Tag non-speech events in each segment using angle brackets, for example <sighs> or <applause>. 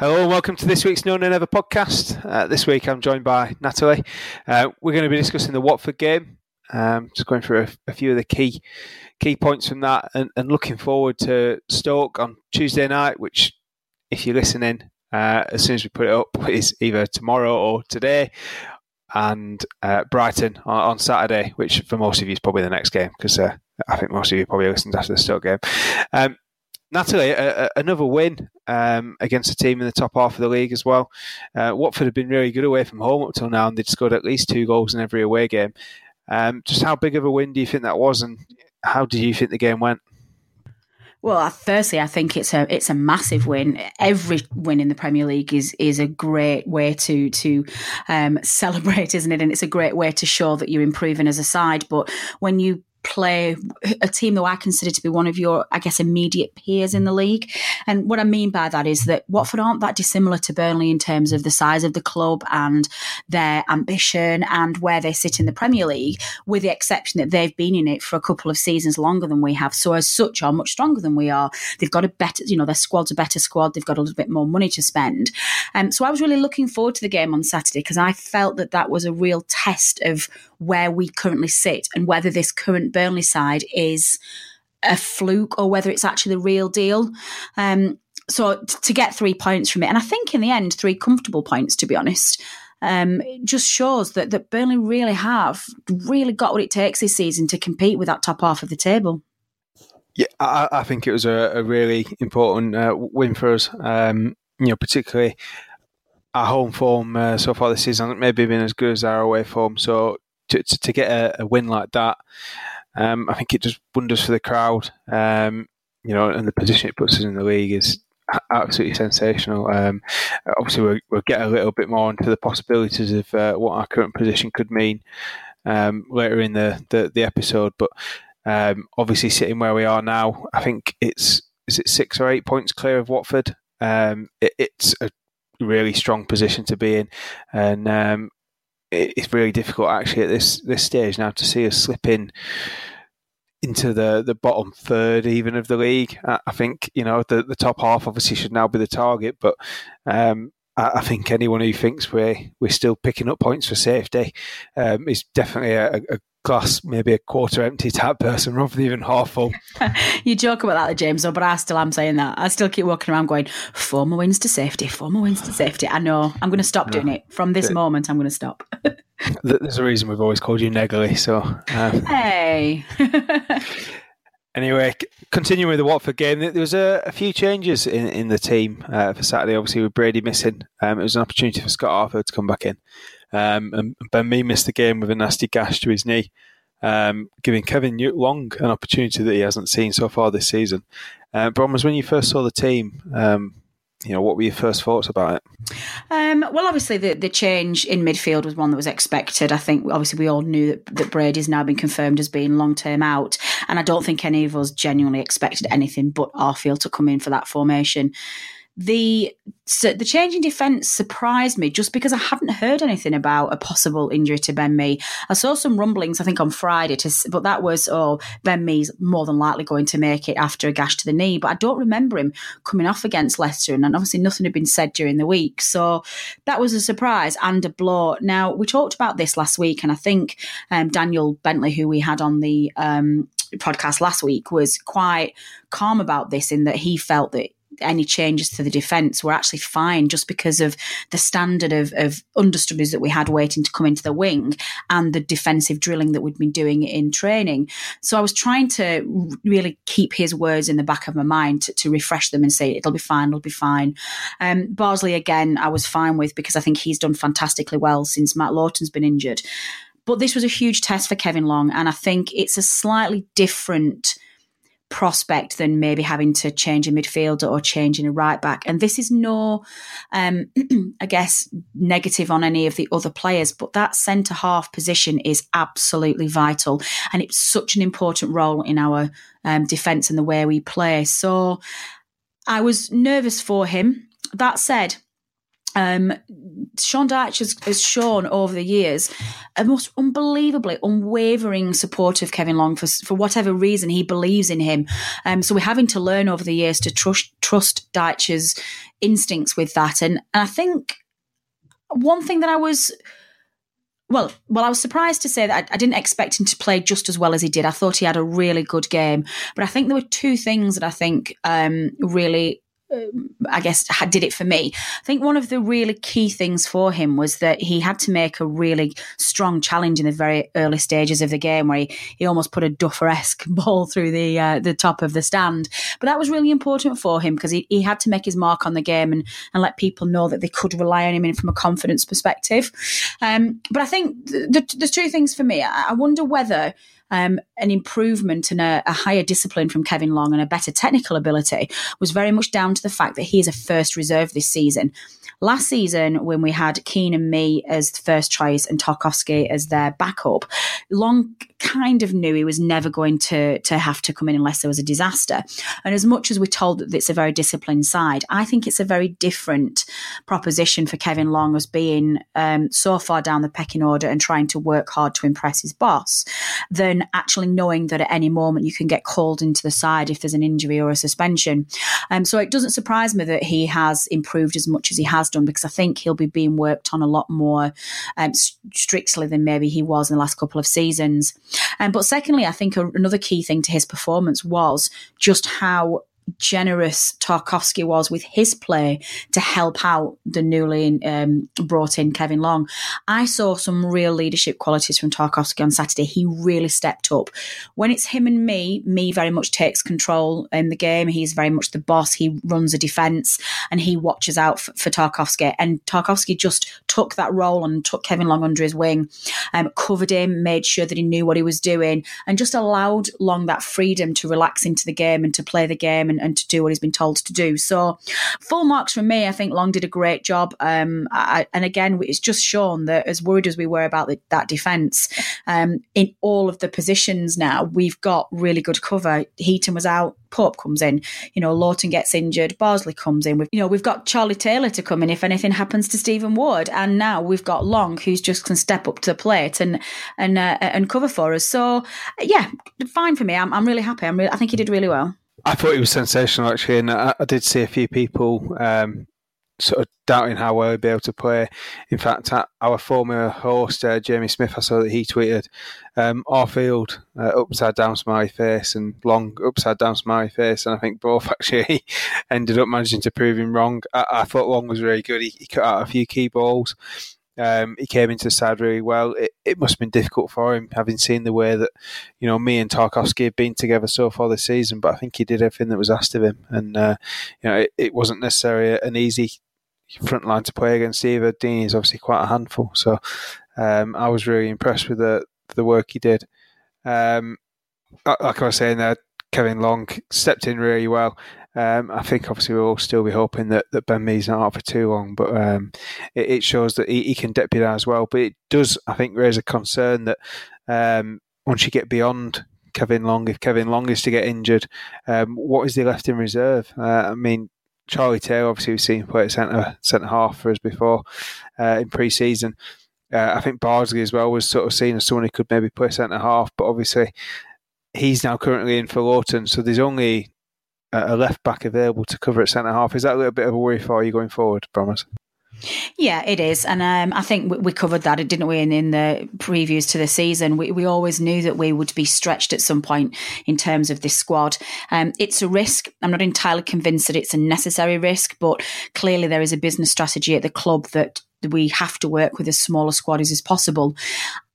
Hello, and welcome to this week's No Nay Never podcast. Uh, this week I'm joined by Natalie. Uh, we're going to be discussing the Watford game, um, just going through a, a, few of the key key points from that, and, and, looking forward to Stoke on Tuesday night. Which, if you're listening, uh, as soon as we put it up, <laughs> is either tomorrow or today, and uh, Brighton on, on, Saturday, which for most of you is probably the next game because uh, I think most of you probably listened after the Stoke game. Um, Natalie, a, a, another win um, against a team in the top half of the league as well. Uh, Watford have been really good away from home up till now, and they'd scored at least two goals in every away game. Um, just how big of a win do you think that was, and how do you think the game went? Well, firstly, I think it's a it's a massive win. Every win in the Premier League is is a great way to to um, <laughs> celebrate, isn't it? And it's a great way to show that you're improving as a side. But when you play a team that I consider to be one of your, I guess, immediate peers in the league. And what I mean by that is that Watford aren't that dissimilar to Burnley in terms of the size of the club and their ambition and where they sit in the Premier League, with the exception that they've been in it for a couple of seasons longer than we have. So, as such, are much stronger than we are. They've got a better, you know, their squad's a better squad. They've got a little bit more money to spend. Um, so, I was really looking forward to the game on Saturday because I felt that that was a real test of where we currently sit and whether this current Burnley side is a fluke or whether it's actually the real deal. Um, so to get three points from it, and I think in the end, three comfortable points, to be honest, um, just shows that, that Burnley really have really got what it takes this season to compete with that top half of the table. Yeah, I, I think it was a, a really important uh, win for us. Um, you know, particularly our home form uh, so far this season maybe been as good as our away form. So to, to, get a, a, win like that, um, I think it does wonders for the crowd. Um, you know, and the position it puts us in the league is absolutely sensational. Um, obviously, we'll, we'll, get a little bit more into the possibilities of uh, what our current position could mean um, later in the, the, the episode. But um, obviously, sitting where we are now, I think it's is it six or eight points clear of Watford. Um, it, it's a really strong position to be in, and um, it's really difficult actually at this this stage now to see us slip in into the, the bottom third even of the league. I think you know the the top half obviously should now be the target, but um, I, I, think anyone who thinks we're we're still picking up points for safety um, is definitely a, a, maybe a quarter empty type person rather than even half full. <laughs> you joke about that, James, though, but I still am saying that. I still keep walking around going, four more wins to safety, four more wins to safety. I know. I'm going to stop doing it. From this moment, I'm going to stop. There's a reason we've always called you Negley, so. Um, hey. <laughs> anyway, continuing with the Watford game, there was a, a few changes in, in the team uh, for Saturday. Obviously, with Brady missing, um, it was an opportunity for Scott Arfield to come back in. Um, and Ben Mee missed the game with a nasty gash to his knee, um, giving Kevin Long an opportunity that he hasn't seen so far this season. Uh, Bromers, when you first saw the team, um, you know, what were your first thoughts about it? Um, well, obviously, the, the change in midfield was one that was expected. I think, obviously, we all knew that, that Brady's now been confirmed as being long term out. And I don't think any of us genuinely expected anything but Arfield to come in for that formation the so the change in defence surprised me just because I hadn't heard anything about a possible injury to Ben Mee. I saw some rumblings, I think, on Friday, to, but that was, oh, Ben Mee's more than likely going to make it after a gash to the knee. But I don't remember him coming off against Leicester, and obviously nothing had been said during the week. So that was a surprise and a blow. Now, we talked about this last week, and I think um, Daniel Bentley, who we had on the um, podcast last week, was quite calm about this in that he felt that any changes to the defence were actually fine just because of the standard of, of understudies that we had waiting to come into the wing and the defensive drilling that we'd been doing in training. So I was trying to really keep his words in the back of my mind to, to refresh them and say, it'll be fine, it'll be fine. Um, Bardsley, again, I was fine with because I think he's done fantastically well since Matt Lowton's been injured. But this was a huge test for Kevin Long, and I think it's a slightly different prospect than maybe having to change a midfielder or changing a right back. And this is no, um, <clears throat> I guess, negative on any of the other players, but that centre half position is absolutely vital. And it's such an important role in our um, defence and the way we play. So I was nervous for him. That said, um, Sean Dyche has, has, shown over the years a most unbelievably unwavering support of Kevin Long for for whatever reason he believes in him. Um, so we're having to learn over the years to trust trust Dyche's instincts with that. And, and I think one thing that I was well, well, I was surprised to say that I, I, didn't expect him to play just as well as he did. I thought he had a really good game, but I think there were two things that I think um, really I guess did it for me. I think one of the really key things for him was that he had to make a really strong challenge in the very early stages of the game, where he, he almost put a Duffer-esque <laughs> ball through the uh, the top of the stand. But that was really important for him because he, he had to make his mark on the game and, and let people know that they could rely on him from a confidence perspective. Um, but I think the, the, two things for me. I, I wonder whether um, an improvement and a, a, higher discipline from Kevin Long and a better technical ability was very much down to the fact that he is a first reserve this season. Last season, when we had Keane and Mee as the first choice and Tarkowski as their backup, Long kind of knew he was never going to, to have to come in unless there was a disaster. And as much as we're told that it's a very disciplined side, I think it's a very different proposition for Kevin Long as being um, so far down the pecking order and trying to work hard to impress his boss than actually knowing that at any moment you can get called into the side if there's an injury or a suspension. Um, so it doesn't surprise me that he has improved as much as he has has done because I think he'll be being worked on a lot more um, strictly than maybe he was in the last couple of seasons. Um, but secondly, I think a, another key thing to his performance was just how generous Tarkowski was with his play to help out the newly um, brought in Kevin Long. I saw some real leadership qualities from Tarkowski on Saturday. He really stepped up. When it's him and Mee, Mee very much takes control in the game. He's very much the boss. He runs a defence and he watches out for, for Tarkowski. And Tarkowski just took that role and took Kevin Long under his wing, um, covered him, made sure that he knew what he was doing, and just allowed Long that freedom to relax into the game and to play the game and and, and to do what he's been told to do. So, full marks from me. I think Long did a great job. Um, I, and again, it's just shown that as worried as we were about the, that defence, um, in all of the positions now, we've got really good cover. Heaton was out. Pope comes in, you know, Lowton gets injured, Bardsley comes in. We've, you know, we've got Charlie Taylor to come in if anything happens to Stephen Ward, and now we've got Long who's just can step up to the plate and and uh, and cover for us. So yeah, fine for me. I'm, I'm really happy. I'm really, I think he did really well. I thought he was sensational actually, and I, I did see a few people um, sort of doubting how well he'd be able to play. In fact, our former host uh, Jamie Smith, I saw that he tweeted um, field uh, upside down smiley face and long upside down smiley face, and I think both <laughs> actually ended up managing to prove him wrong. I, I thought Long was really good. He, he cut out a few key balls. Um, he came into the side really well. It, it, must have been difficult for him, having seen the way that you know Mee and Tarkowski have been together so far this season. But I think he did everything that was asked of him, and uh, you know it, it, wasn't necessarily an easy front line to play against either. Dean is obviously quite a handful, so um, I was really impressed with the the work he did. Um, like I was saying there, Kevin Long stepped in really well. Um, I think obviously we'll still be hoping that, that Ben Mee's not out for too long, but um, it, it, shows that he, he can deputise well. But it does, I think, raise a concern that um, once you get beyond Kevin Long, if Kevin Long is to get injured, um, what is he left in reserve? Uh, I mean, Charlie Taylor, obviously, we've seen play at centre centre half for us before uh, in pre-season. Uh, I think Bardsley as well was sort of seen as someone who could maybe play centre half, but obviously he's now currently in for Lowton, so there's only a left back available to cover at centre half. Is that a little bit of a worry for you going forward, Bromers? Yeah, it is, and um, I think we, we, covered that, didn't we? In, in the previews to the season, we, we always knew that we would be stretched at some point in terms of this squad. Um, it's a risk. I'm not entirely convinced that it's a necessary risk, but clearly there is a business strategy at the club that we have to work with as small a squad as is possible.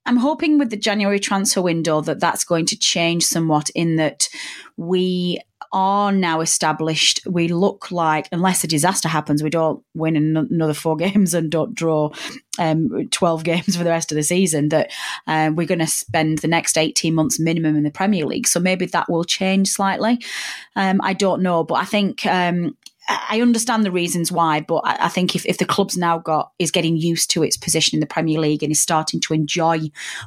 I'm hoping with the January transfer window that that's going to change somewhat in that we are now established. We look like, unless a disaster happens, we don't win another four <laughs> games and don't draw um, 12 games for the rest of the season, that um, we're going to spend the next 18 months minimum in the Premier League. So maybe that will change slightly. Um, I don't know, but I think um, I understand the reasons why, but I, think if, if the club's now got is getting used to its position in the Premier League and is starting to enjoy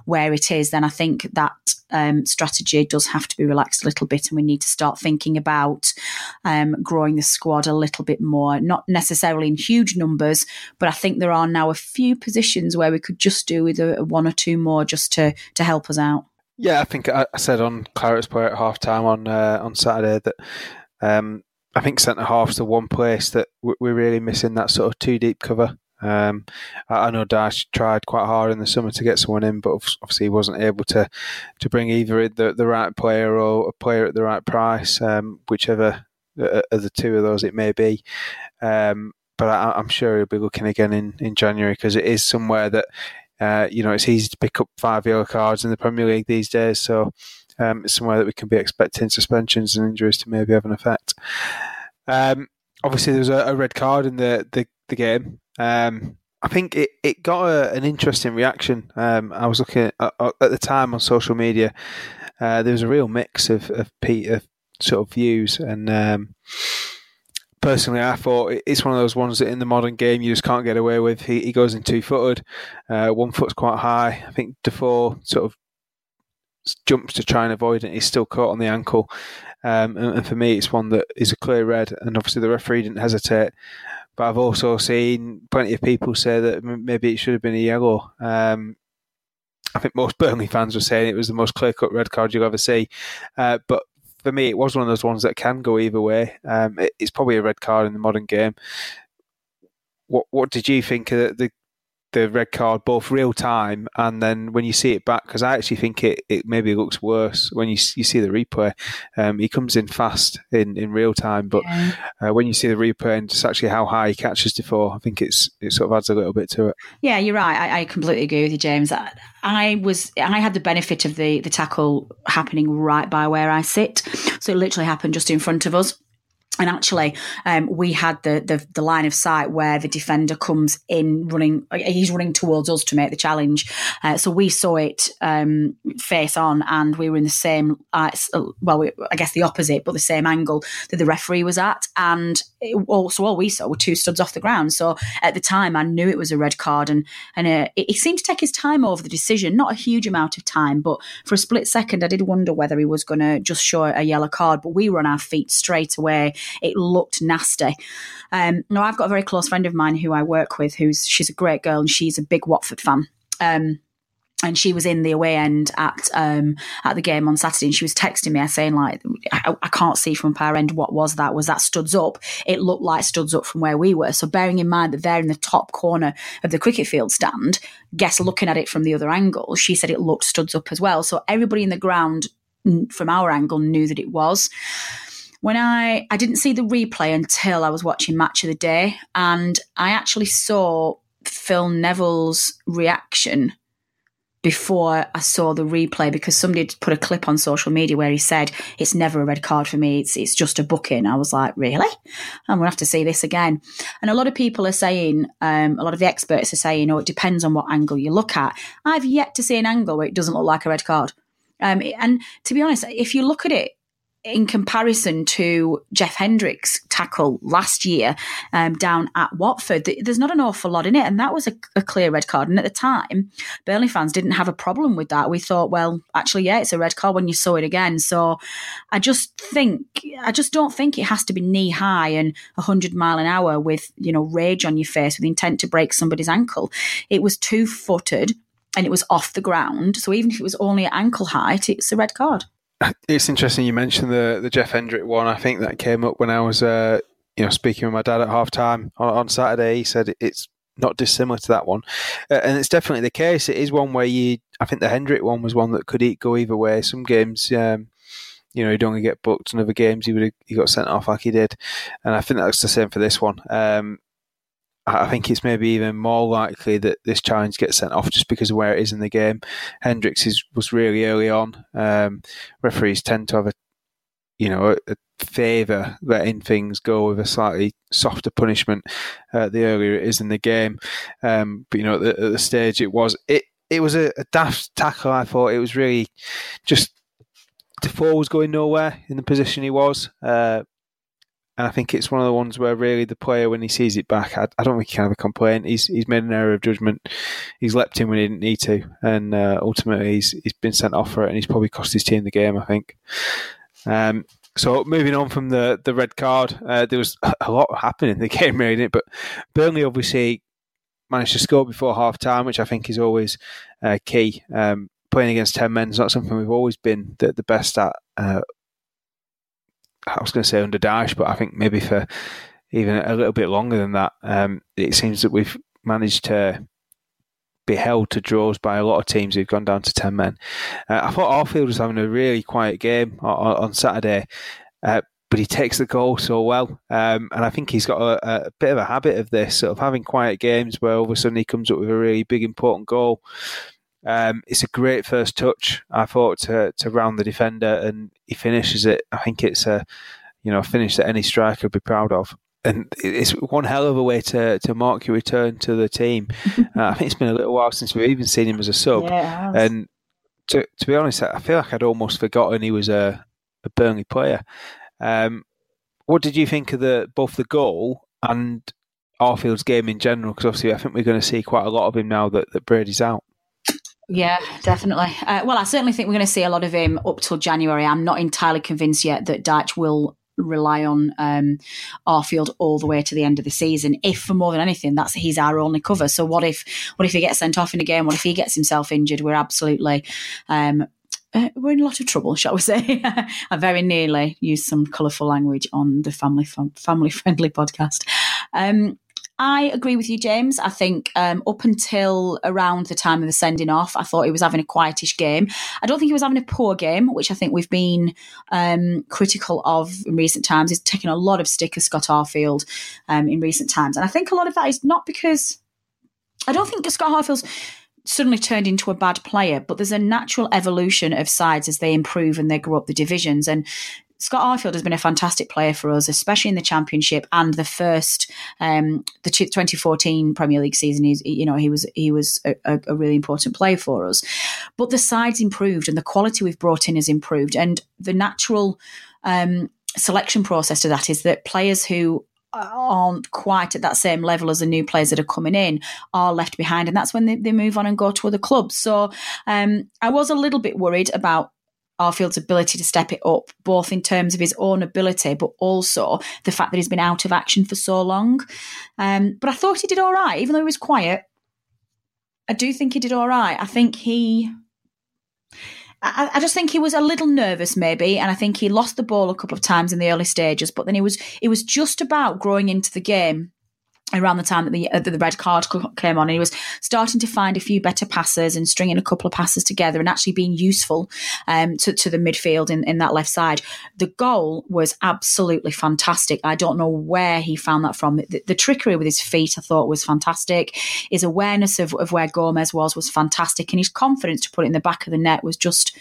where it is, then I think that um, strategy does have to be relaxed a little bit, and we need to start thinking about um, growing the squad a little bit more. Not necessarily in huge numbers, but I think there are now a few positions where we could just do with a, a one or two more just to to help us out. Yeah, I think I, said on Claret's Play at half time on uh, on Saturday that um, I think centre half's the one place that we're really missing that sort of two deep cover. Um, I know Dyche tried quite hard in the summer to get someone in, but obviously he wasn't able to to bring either the the right player or a player at the right price, um, whichever uh, of the two of those it may be. Um, but I, am sure he'll be looking again in, in January because it is somewhere that uh, you know it's easy to pick up five yellow cards in the Premier League these days. So um, it's somewhere that we can be expecting suspensions and injuries to maybe have an effect. Um, obviously, there was a, a, red card in the the, the game. Um, I think it, it got a, an interesting reaction. Um, I was looking at, at, the time on social media. Uh, there was a real mix of of, of sort of views, and um, personally, I thought it's one of those ones that in the modern game you just can't get away with. He, he goes in two footed, uh, one foot's quite high. I think Defour sort of jumps to try and avoid it. He's still caught on the ankle. Um, and, and, for me, it's one that is a clear red. And obviously, the referee didn't hesitate. But I've also seen plenty of people say that maybe it should have been a yellow. Um, I think most <laughs> Burnley fans were saying it was the most clear cut red card you'll ever see. Uh, but for me, it was one of those ones that can go either way. Um, it, it's probably a red card in the modern game. What What did you think of the, the red card both real time and then when you see it back because I actually think it, it maybe looks worse when you you see the replay. Um, he comes in fast in, in real time, but yeah. uh, when you see the replay and just actually how high he catches before, I think it's it sort of adds a little bit to it. Yeah, you're right. I, I completely agree with you, James. I, I was I had the benefit of the the tackle happening right by where I sit, so it literally happened just in front of us and actually, um, we had the, the, the line of sight where the defender comes in running. He's running towards us to make the challenge. Uh, so we saw it um, face on, and we were in the same. Uh, well, we, I guess the opposite, but the same angle that the referee was at. And it, also, all we saw were two studs off the ground. So at the time, I knew it was a red card, and and uh, it, it seemed to take his time over the decision. Not a huge amount of time, but for a split second, I did wonder whether he was going to just show a yellow card. But we were on our feet straight away it looked nasty. Um, now, I've got a very close friend of mine who I work with, who's she's a great girl and she's a big Watford fan. Um, and she was in the away end at um, at the game on Saturday, and she was texting me, saying like, I, I, can't see from our end what was that? Was that studs up? It looked like studs up from where we were. So bearing in mind that they're in the top corner of the cricket field stand, guess looking at it from the other angle, she said it looked studs up as well. So everybody in the ground from our angle knew that it was when I I didn't see the replay until I was watching Match of the Day, and I actually saw Phil Neville's reaction before I saw the replay because somebody had put a clip on social media where he said it's never a red card for me. It's it's just a booking. I was like, really? I'm gonna have to see this again. And a lot of people are saying, um, a lot of the experts are saying, oh, it depends on what angle you look at. I've yet to see an angle where it doesn't look like a red card. Um, and to be honest, if you look at it in comparison to Jeff Hendrick's tackle last year um, down at Watford, there's not an awful lot in it. And that was a, a, clear red card. And at the time, Burnley fans didn't have a problem with that. We thought, well, actually, yeah, it's a red card when you saw it again. So I just think, I just don't think it has to be knee high and 100 mile an hour with, you know, rage on your face with intent to break somebody's ankle. It was two footed and it was off the ground. So even if it was only at ankle height, it's a red card. It's interesting you mentioned the the Jeff Hendrick one. I think that came up when I was uh, you know speaking with my dad at half time on, on, Saturday. He said it's not dissimilar to that one, uh, and it's definitely the case. It is one where you. I think the Hendrick one was one that could go either way. Some games. Um, you know, he'd only get booked, and other games he would he got sent off like he did, and I think that's the same for this one. Um, I think it's maybe even more likely that this challenge gets sent off just because of where it is in the game. Hendrick's is, was really early on. Um, referees tend to have a, you know, a, a favour letting things go with a slightly softer punishment uh, the earlier it is in the game. Um, but you know, at the, at the, stage it was it it was a, a daft tackle. I thought it was really just Defour was going nowhere in the position he was. Uh, and I think it's one of the ones where really the player, when he sees it back, I, I don't think he can have a complaint. He's he's made an error of judgment. He's leapt in when he didn't need to, and uh, ultimately he's he's been sent off for it, and he's probably cost his team the game. I think. Um, so moving on from the the red card, uh, there was a lot happening in the <laughs> game, really, didn't it? But Burnley obviously managed to score before half time, which I think is always uh, key. Um, playing against ten men is not something we've always been the, the best at uh, I was going to say under Dyche, but I think maybe for even a little bit longer than that, um, it seems that we've managed to be held to draws by a lot of teams who've gone down to 10 men. Uh, I thought Arfield was having a really quiet game on, on Saturday, uh, but he takes the goal so well. Um, and I think he's got a, a, bit of a habit of this, sort of having quiet games where all of a sudden he comes up with a really big, important goal. Um, it's a great first touch, I thought, to, to round the defender, and he finishes it. I think it's a you know a finish that any striker would be proud of. And it's one hell of a way to, to mark your return to the team. <laughs> uh, I think it's been a little while since we've even seen him as a sub. Yeah, and to, to be honest, I feel like I'd almost forgotten he was a, a Burnley player. Um, what did you think of the both the goal and Arfield's game in general? Because obviously, I think we're going to see quite a lot of him now that, that Brady's out. Yeah, definitely. Uh, well, I certainly think we're going to see a lot of him up till January. I'm not entirely convinced yet that Dyche will rely on um, Arfield all the way to the end of the season. If for more than anything, that's he's our only cover. So what if what if he gets sent off in a game? What if he gets himself injured? We're absolutely um, uh, we're in a lot of trouble, shall we say? <laughs> I very nearly used some colourful language on the family family friendly <laughs> podcast. Um, I agree with you, James. I think um, up until around the time of the sending off, I thought he was having a quietish game. I don't think he was having a poor game, which I think we've been um, critical of in recent times. He's taken a lot of stick of Scott Arfield um, in recent times. And I think a lot of that is not because I don't think Scott Arfield's suddenly turned into a bad player, but there's a natural evolution of sides as they improve and they grow up the divisions. And Scott Arfield has been a fantastic player for us, especially in the Championship and the first, um, the 2014 Premier League season. He's, you know, he was he was a, a, really important player for us. But the side's improved and the quality we've brought in has improved, and the natural um, selection process to that is that players who aren't quite at that same level as the new players that are coming in are left behind and that's when they, they move on and go to other clubs so um, i was a little bit worried about Arfield's ability to step it up, both in terms of his own ability, but also the fact that he's been out of action for so long. Um, but I thought he did all right, even though he was quiet. I do think he did all right. I think he. I, just think he was a little nervous, maybe, and I think he lost the ball a couple of times in the early stages. But then he was, it was just about growing into the game around the time that the, uh, the red card came on he was starting to find a few better passes and stringing a couple of passes together and actually being useful um, to, to the midfield in, in that left side. The goal was absolutely fantastic. I don't know where he found that from. The, the trickery with his feet i thought was fantastic. His awareness of, of where Gomes was was fantastic and his confidence to put it in the back of the net was just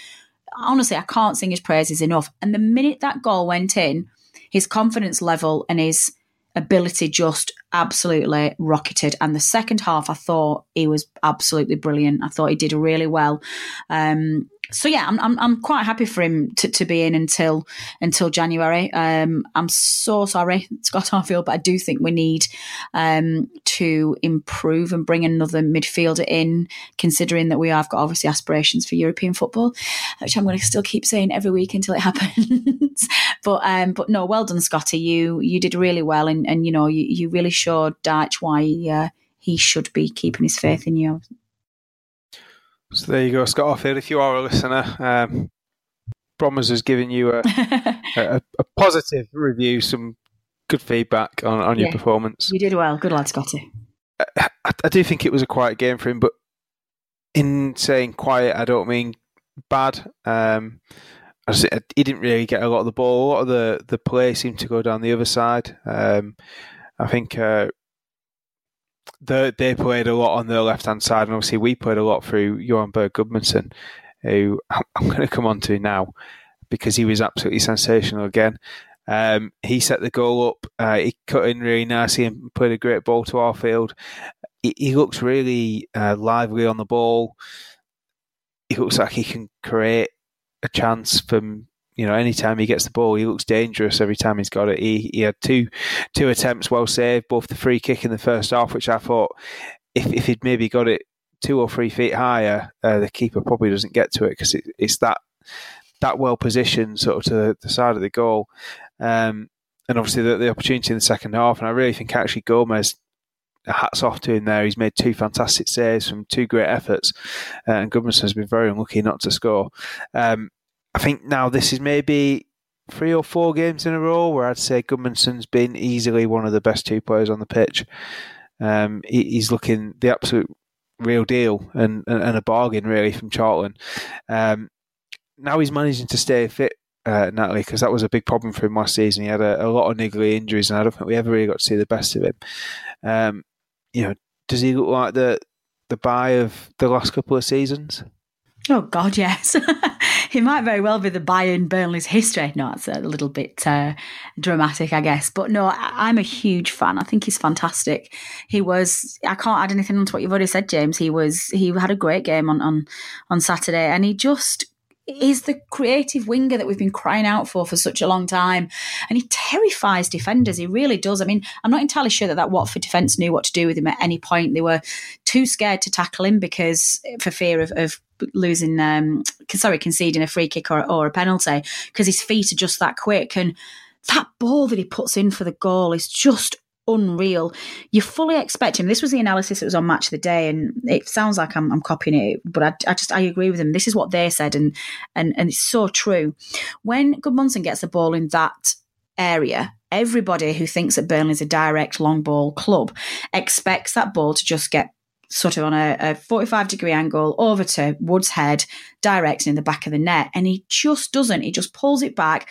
honestly i can't sing his praises enough. And the minute that goal went in his confidence level and his ability just absolutely rocketed. And the second half, I thought he was absolutely brilliant. I thought he did really well. Um, so yeah, I'm, I'm, I'm quite happy for him to, to be in until until January. Um, I'm so sorry, <laughs> Scott Arfield, but I do think we need um, to improve and bring another midfielder in, considering that we have got obviously aspirations for European football, which I'm going to still keep saying every week until it <laughs> happens. but um, but no, well done, Scotty. You you did really well, and, and you know you, you really showed Dyche why uh, he should be keeping his faith in you. So there you go, Scott Arfield. If you are a listener, um, Bromers has given you <laughs> a, a, a, positive review, some good feedback on, on your yeah, performance. You did well. Good lad, Scotty. I, I, do think it was a quiet game for him, but in saying quiet, I don't mean bad. Um, he didn't really get a lot of the ball. A lot of the, the play seemed to go down the other side. Um, I think uh, the, they played a lot on the left hand side, and obviously we played a lot through Johan Berg Gudmundsson, who I'm going to come on to now because he was absolutely sensational again. Um, he set the goal up. Uh, he cut in really nicely and played a great ball to Arfield. He, he looks really uh, lively on the ball. He looks like he can create a chance from you know, anytime he gets the ball, he looks dangerous every time he's got it. He, he had two two attempts well saved, both the free kick in the first half, which I thought if, if he'd maybe got it two or three feet higher, uh, the keeper probably doesn't get to it because it, it's that that well positioned sort of to the, the side of the goal. Um, and obviously the, the, opportunity in the second half, and I really think actually Gomes, hats off to him there. He's made two fantastic saves from two great efforts, uh, and Gudmundsson has been very unlucky not to score. Um, I think now this is maybe three or four games in a row where I'd say Gudmundsson's been easily one of the best two players on the pitch. Um, he, he's looking the absolute real deal and, and, and a bargain really from Charlton. Um, now he's managing to stay fit, uh, Natalie, because that was a big problem for him last season. He had a, a, lot of niggly injuries, and I don't think we ever really got to see the best of him. Um, you know, does he look like the the buy of the last couple of seasons? Oh God, <laughs> yes. he might very well be the Bayern Burnley's history. No, it's a little bit uh, dramatic, I guess. But no, I- am a huge fan. I think he's fantastic. He was. I can't add anything onto what you've already said, James. He was. He had a great game on on on Saturday, and he just is the creative winger that we've been crying out for for such a long time. And he terrifies defenders. He really does. I mean, I'm not entirely sure that that Watford defence knew what to do with him at any point. They were too scared to tackle him because for fear of, of losing, um, sorry, conceding a free kick or, or a penalty because his feet are just that quick. And that ball that he puts in for the goal is just unreal. You fully expect him. This was the analysis that was on Match of the Day, and it sounds like I'm, I'm copying it, but I, I, just I agree with them. This is what they said, and and and it's so true. When Gudmundsson gets the ball in that area, everybody who thinks that Burnley's a direct long ball club expects that ball to just get sort of on a, a 45 degree angle over to Wood's head, direct in the back of the net. And he just doesn't. He just pulls it back,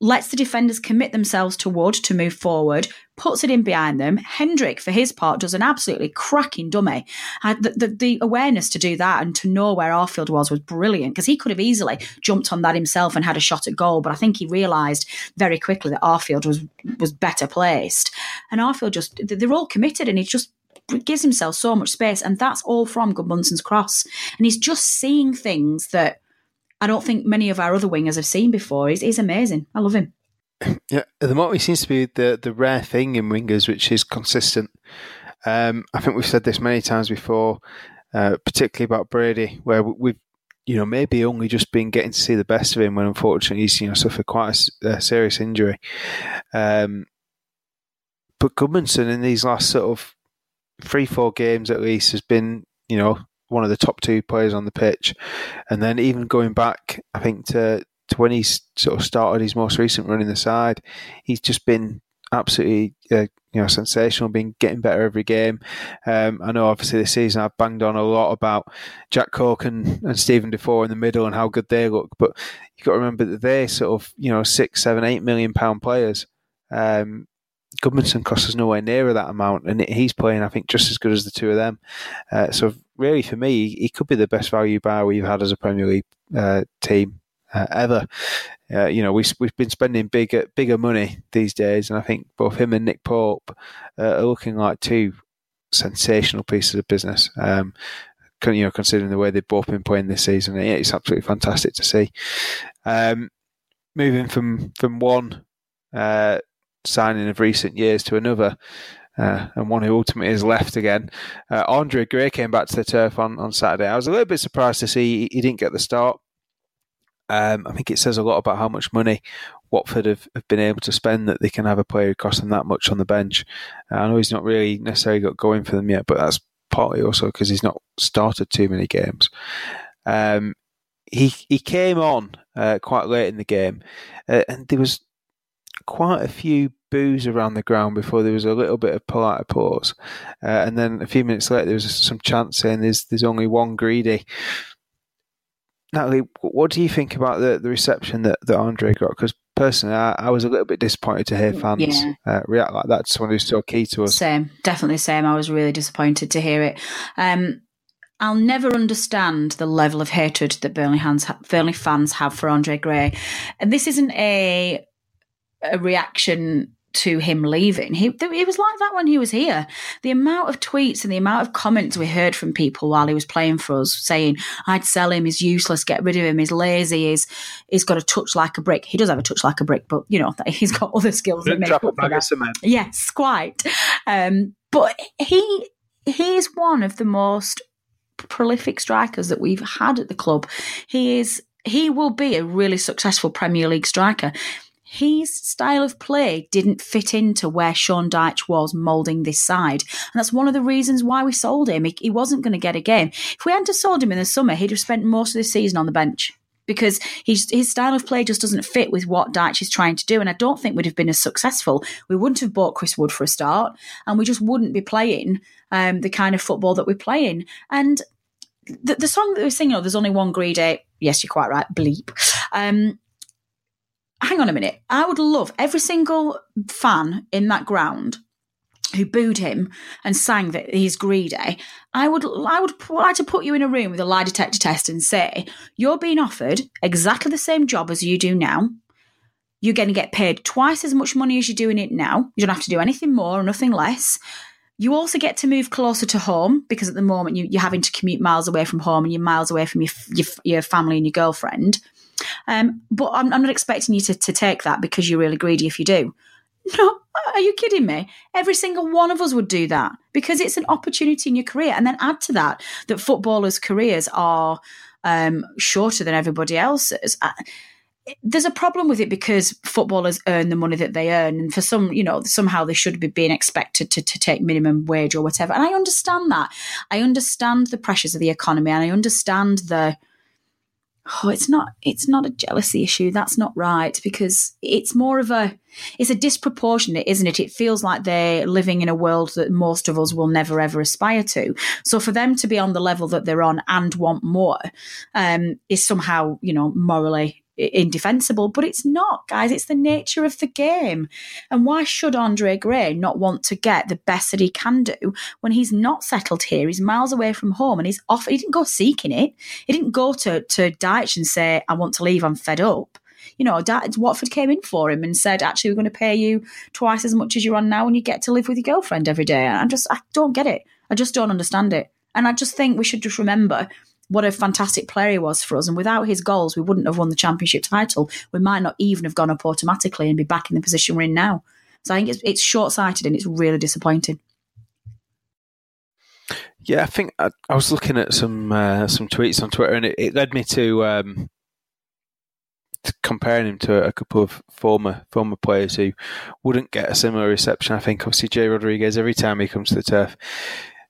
lets the defenders commit themselves to Wood to move forward, puts it in behind them. Hendrick, for his part, does an absolutely cracking dummy. Uh, the, the, the, awareness to do that and to know where Arfield was was brilliant because he could have easily jumped on that himself and had a shot at goal. But I think he realised very quickly that Arfield was was better placed. And Arfield just, they're all committed and he just gives himself so much space. And that's all from Gudmundsson's cross. And he's just seeing things that I don't think many of our other wingers have seen before. He's, he's amazing. I love him. <clears throat> Yeah, the moment he seems to be the the rare thing in wingers, which is consistent. Um, I think we've said this many times before, uh, particularly about Brady, where we've you know maybe only just been getting to see the best of him when unfortunately he's you know suffered quite a, a serious injury. Um, but Gudmundsson in these last sort of three four games at least has been you know one of the top two players on the pitch. And then even going back, I think to, to when he's sort of started his most recent run in the side, he's just been absolutely uh, you know sensational, been getting better every game. Um, I know obviously this season I've banged on a lot about Jack Cork and, and Steven Defour in the middle and how good they look, but you've got to remember that they're sort of you know six, seven, eight million pound players. Um, Gudmundsson costs us nowhere near that amount, and he's playing, I think, just as good as the two of them. Uh, so, really, for me, he could be the best value buy we've had as a Premier League uh, team uh, ever. Uh, you know, we, we've been spending bigger bigger money these days, and I think both him and Nick Pope uh, are looking like two sensational pieces of business. Um, you know, considering the way they've both been playing this season, it's absolutely fantastic to see. Um, moving from from one uh, signing of recent years to another, uh, and one who ultimately has left again. Uh, Andre Gray came back to the turf on, on Saturday. I was a little bit surprised to see he, he didn't get the start. Um, I think it says a lot about how much money Watford have, have, been able to spend that they can have a player who costs them that much on the bench. Uh, I know he's not really necessarily got going for them yet, but that's partly also because he's not started too many games. Um, he he came on uh, quite late in the game, uh, and there was quite a few boos around the ground before there was a little bit of polite applause, uh, and then a few minutes later there was some chant saying there's there's only one greedy. Natalie, what do you think about the, the reception that, that Andre got? Because personally, I, I, was a little bit disappointed to hear fans yeah. uh, react like that to someone who's so key to us. Same, definitely same. I was really disappointed to hear it. Um, I'll never understand the level of hatred that Burnley fans, Burnley fans have for Andre Gray, and this isn't a a reaction to him leaving. He it was like that when he was here. The amount of tweets and the amount of comments we heard from people while he was playing for us saying, "I'd sell him. He's useless. Get rid of him. He's lazy. He's he's got a touch like a brick. He does have a touch like a brick, but you know <laughs> he's got other skills that make up for that. Yes, quite. Um, but he he is one of the most prolific strikers that we've had at the club. He is he will be a really successful Premier League striker. His style of play didn't fit into where Sean Dyche was moulding this side. And that's one of the reasons why we sold him. He, he wasn't going to get a game. If we hadn't sold him in the summer, he'd have spent most of the season on the bench because his, his style of play just doesn't fit with what Dyche is trying to do. And I don't think we'd have been as successful. We wouldn't have bought Chris Wood for a start, and we just wouldn't be playing um, the kind of football that we're playing. And the, the song that we are singing, oh, there's only one greedy. Day yes, you're quite right. Bleep. Um, hang on a minute. I would love every single fan in that ground who booed him and sang that he's greedy. I would, I would like to put you in a room with a lie detector test and say you're being offered exactly the same job as you do now. You're going to get paid twice as much money as you're doing it now. You don't have to do anything more or nothing less. You also get to move closer to home because at the moment you, are having to commute miles away from home and you're miles away from your, your, your family and your girlfriend. Um, but I'm, I'm, not expecting you to, to take that because you're really greedy if you do. No, are you kidding me? Every single one of us would do that because it's an opportunity in your career. And then add to that that footballers' careers are um, shorter than everybody else's. Uh, there's a problem with it because footballers earn the money that they earn, and for some, you know, somehow they should be being expected to, to take minimum wage or whatever. And I understand that. I understand the pressures of the economy, and I understand the oh it's not it's not a jealousy issue. That's not right because it's more of a it's a disproportionate isn't it? It feels like they're living in a world that most of us will never ever aspire to. So for them to be on the level that they're on and want more um, is somehow you know morally indefensible, but it's not, guys. It's the nature of the game. And why should Andre Gray not want to get the best that he can do when he's not settled here? He's miles away from home and he's off. He didn't go seeking it. He didn't go to, to Dyche and say, I want to leave, I'm fed up. You know, Watford came in for him and said, actually, we're going to pay you twice as much as you're on now and you get to live with your girlfriend every day. And I just, I don't get it. I just don't understand it. And I just think we should just remember what a fantastic player he was for us. And without his goals, we wouldn't have won the championship title. We might not even have gone up automatically and be back in the position we're in now. So I think it's, it's short sighted and it's really disappointing. Yeah, I think I, I was looking at some uh, some tweets on Twitter, and it, it led me to, um, to, comparing him to a couple of former former players who wouldn't get a similar reception. I think obviously Jay Rodriguez every time he comes to the turf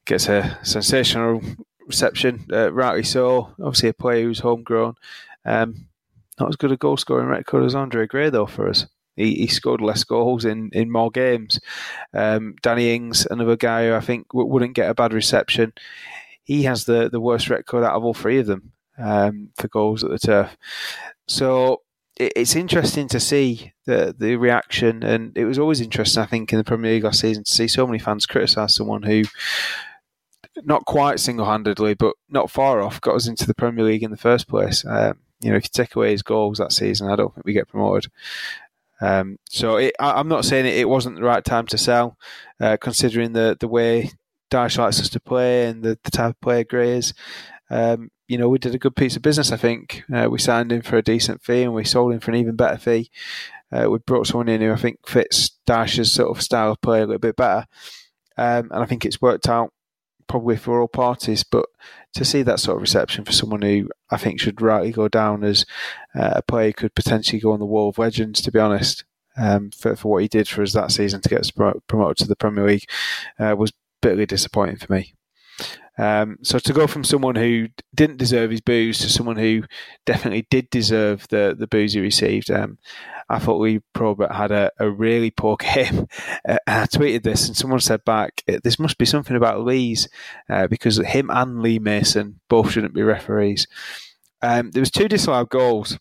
gets a sensational reception, uh, rightly so. Obviously, a player who's homegrown. Um, not as good a goal scoring record as Andre Gray, though, for us. He, he scored less goals in, in more games. Um, Danny Ings, another guy who I think w- wouldn't get a bad reception. He has the, the worst record out of all three of them um, for goals at the turf. So it, it's interesting to see the the reaction, and it was always interesting, I think, in the Premier League last season to see so many fans criticise someone who not quite single handedly, but not far off, got us into the Premier League in the first place. Um, you know, if you take away his goals that season, I don't think we get promoted. Um, so it, I, am not saying it, it, wasn't the right time to sell, uh, considering the the way Dyche likes us to play and the, the type of player Gray is. Um, you know, we did a good piece of business. I think uh, we signed him for a decent fee and we sold him for an even better fee. Uh, we brought someone in who I think fits Dyche's sort of style of play a little bit better, um, and I think it's worked out probably for all parties. But to see that sort of reception for someone who I think should rightly go down as uh, a player who could potentially go on the wall of legends, to be honest, um, for, for what he did for us that season to get us promoted to the Premier League, uh, was bitterly disappointing for me. Um, so to go from someone who didn't deserve his boos to someone who definitely did deserve the the boos he received, um, I thought Lee Probert had a, a really poor <laughs> game. Uh, I tweeted this, and someone said back, "This must be something about Lee's uh, because him and Lee Mason both shouldn't be referees." Um, there was two disallowed goals.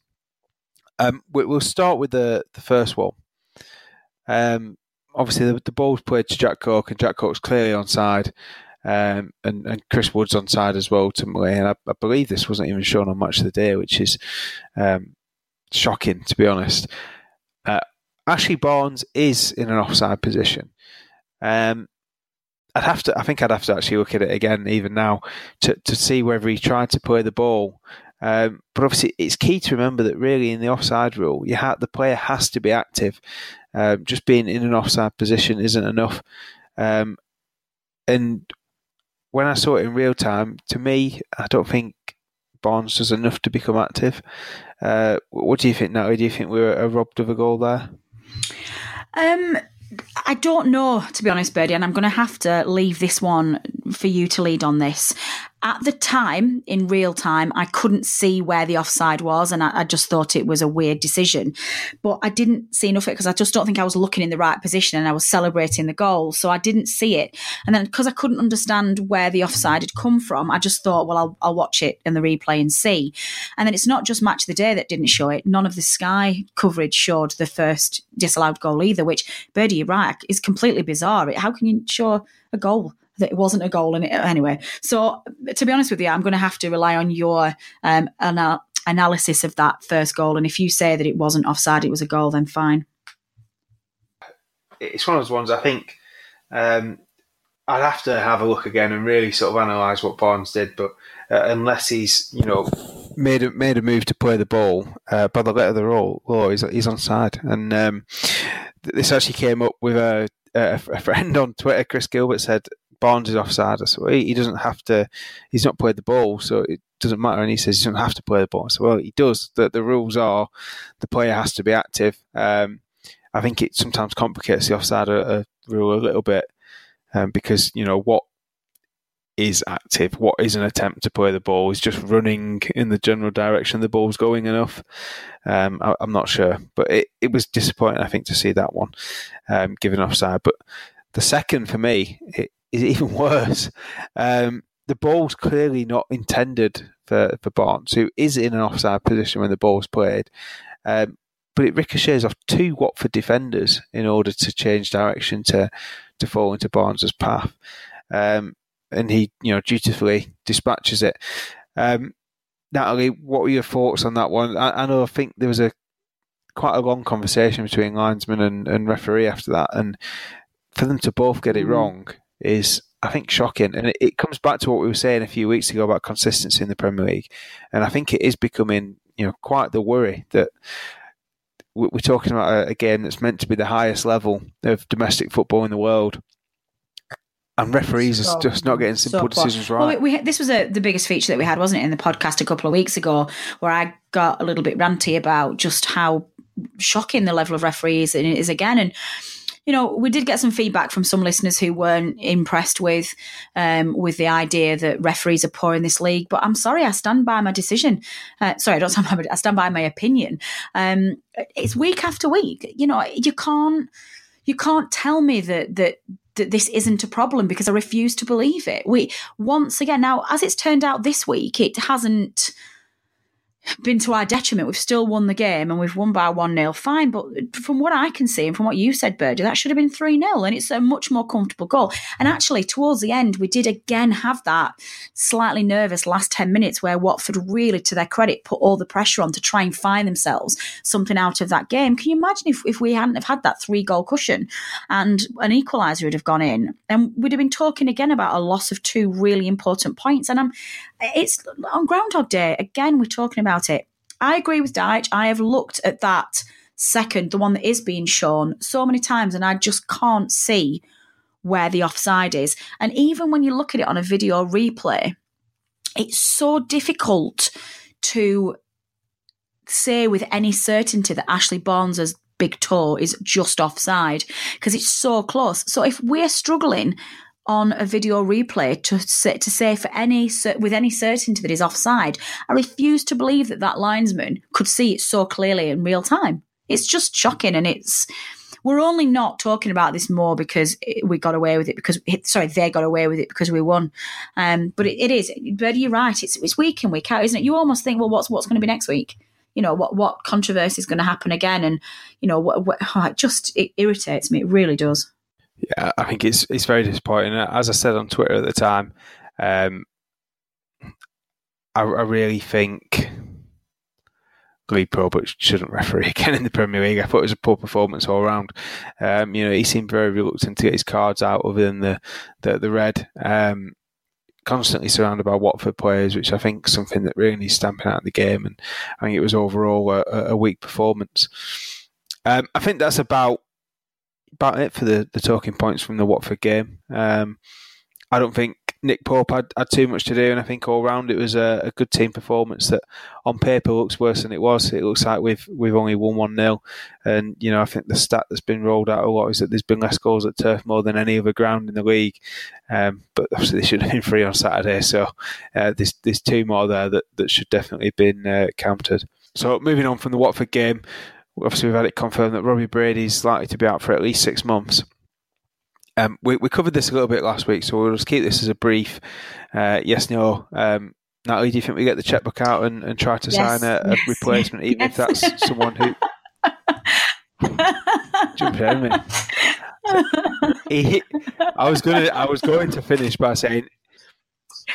Um, we, will start with the the first one. Um, obviously, the, the ball was played to Jack Cork, and Jack Cork's clearly onside. Um, and, and Chris Wood's on side as well ultimately. And I, I, believe this wasn't even shown on Match of the Day, which is um, shocking to be honest. Uh, Ashley Barnes is in an offside position. Um, I'd have to. I think I'd have to actually look at it again, even now, to to see whether he tried to play the ball. Um, but obviously, it's key to remember that really in the offside rule, you ha- the player has to be active. Um, just being in an offside position isn't enough. Um, and when I saw it in real time, to me, I don't think Barnes does enough to become active. Uh, what do you think, Natalie? Do you think we were robbed of a goal there? Um, I don't know, to be honest, Birdie, and I'm going to have to leave this one for you to lead on this. At the time, in real time, I couldn't see where the offside was, and I, I just thought it was a weird decision. But I didn't see enough of it because I just don't think I was looking in the right position and I was celebrating the goal, so I didn't see it. And then because I couldn't understand where the offside had come from, I just thought, well, I'll, I'll watch it in the replay and see. And then it's not just Match of the Day that didn't show it. None of the Sky coverage showed the first disallowed goal either, which Birdie, you're right, is completely bizarre. How can you show a goal that it wasn't a goal in it anyway. So to be honest with you, I'm going to have to rely on your um, anal- analysis of that first goal. And if you say that it wasn't offside, it was a goal, then fine. It's one of those ones. I think um, I'd have to have a look again and really sort of analyse what Barnes did, but uh, unless he's you know made a, made a move to play the ball uh, by the letter of the law, law he's, he's on side. And um, this actually came up with a, a, a friend on Twitter. Chris Gilbert said Barnes is offside. Said, well, he, doesn't have to. He's not played the ball, so it doesn't matter. And he says he doesn't have to play the ball. So well, he does. The, the rules are the player has to be active. Um, I think it sometimes complicates the offside a, a rule a little bit um, because you know what is active, what is an attempt to play the ball, is just running in the general direction the ball's going enough. Um, I, am not sure, but it, it was disappointing, I think, to see that one um, given offside. But the second for me, it, is even <laughs> worse. Um, the ball's clearly not intended for, for Barnes, who is in an offside position when the ball's played. Um, but it ricochets off two Watford defenders in order to change direction to to fall into Barnes's path. Um, and he, you know, dutifully dispatches it. Um, Natalie, what were your thoughts on that one? I, I, know I think there was a quite a long conversation between linesman and, and referee after that, and for them to both get it mm. wrong is I think shocking, and it, it, comes back to what we were saying a few weeks ago about consistency in the Premier League, and I think it is becoming you know quite the worry that we're talking about a game that's meant to be the highest level of domestic football in the world. And referees so, are just not getting simple so decisions right. Well, we, we, this was a, the biggest feature that we had, wasn't it, in the podcast a couple of weeks ago, where I got a little bit ranty about just how shocking the level of referees is again. And you know, we did get some feedback from some listeners who weren't impressed with um, with the idea that referees are poor in this league. But I'm sorry, I stand by my decision. Uh, sorry, I don't stand by. My, I stand by my opinion. Um, it's week after week. You know, you can't you can't tell me that that that this isn't a problem because I refuse to believe it. We once again now, as it's turned out this week, it hasn't been to our detriment. We've still won the game and we've won by 1 0. Fine. But from what I can see and from what you said, Birdie, that should have been 3 0. And it's a much more comfortable goal. And actually, towards the end, we did again have that slightly nervous last 10 minutes where Watford really, to their credit, put all the pressure on to try and find themselves something out of that game. Can you imagine if, if we hadn't have had that three goal cushion and an equaliser would have gone in? And we'd have been talking again about a loss of two really important points. And I'm, it's on Groundhog Day, again, we're talking about it. I agree with Dyche. I have looked at that second, the one that is being shown, so many times, and I just can't see where the offside is. And even when you look at it on a video replay, it's so difficult to say with any certainty that Ashley Barnes' big toe is just offside because it's so close. So if we're struggling on a video replay to say, to say for any with any certainty that he's offside. I refuse to believe that that linesman could see it so clearly in real time. It's just shocking, and it's we're only not talking about this more because we got away with it because sorry they got away with it because we won. Um, but it, it is, but you're right. It's it's week in week out, isn't it? You almost think, well, what's what's going to be next week? You know what what controversy is going to happen again, and you know what, what it just it irritates me. It really does. Yeah, I think it's it's very disappointing. As I said on Twitter at the time, um, I, I, really think Lee Probert shouldn't referee <laughs> again in the Premier League. I thought it was a poor performance all around. Um, you know, he seemed very reluctant to get his cards out, other than the the, the red. Um, constantly surrounded by Watford players, which I think is something that really needs stamping out of the game. And I think it was overall a, a weak performance. Um, I think that's about about it for the, the talking points from the Watford game. Um, I don't think Nick Pope had, had too much to do, and I think all round it was a, a, good team performance that on paper looks worse than it was. It looks like we've we've only won one 0 and you know I think the stat that's been rolled out a lot is that there's been less goals at Turf Moor than any other ground in the league. Um, but obviously they should have been free on Saturday, so uh, there's there's two more there that, that should definitely have been uh, counted. So moving on from the Watford game, obviously we've had it confirmed that Robbie Brady's likely to be out for at least six months. Um, we, we covered this a little bit last week, so we'll just keep this as a brief uh, yes, no. Um, Natalie, do you think we get the checkbook out and, and try to yes. sign a, a yes. replacement, even yes. if that's someone who. Jump in, me. I was going to I was going to finish by saying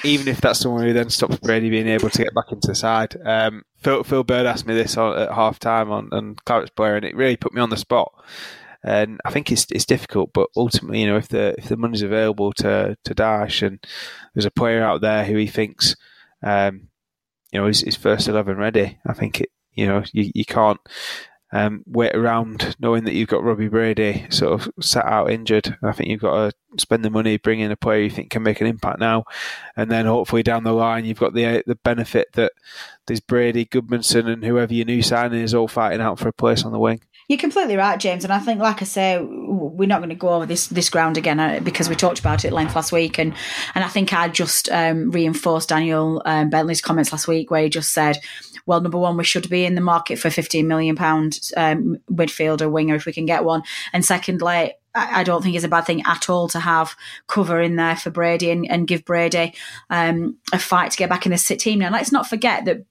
even if that's someone who then stops Brady being able to get back into the side. Um, Phil, Phil Bird asked me this on, at half time on, on Clarets Player, and it really put me on the spot. And I think it's it's difficult, but ultimately, you know, if the if the money's available to to Dyche, and there's a player out there who he thinks, um, you know, is, is first eleven ready, I think it, you know, you, you can't um, wait around knowing that you've got Robbie Brady sort of sat out injured. I think you've got to spend the money, bring in a player you think can make an impact now, and then hopefully down the line you've got the the benefit that there's Brady, Gudmundsson, and whoever your new signing is all fighting out for a place on the wing. You're completely right, James, and I think, like I say, we're not going to go over this this ground again uh, because we talked about it at length last week, and and I think I just um, reinforced Daniel um, Bentley's comments last week where he just said, "Well, number one, we should be in the market for 15 million pound um, midfielder winger if we can get one, and secondly." I don't think it's a bad thing at all to have cover in there for Brady and, and give Brady um, a fight to get back in the sit team. Now, let's not forget that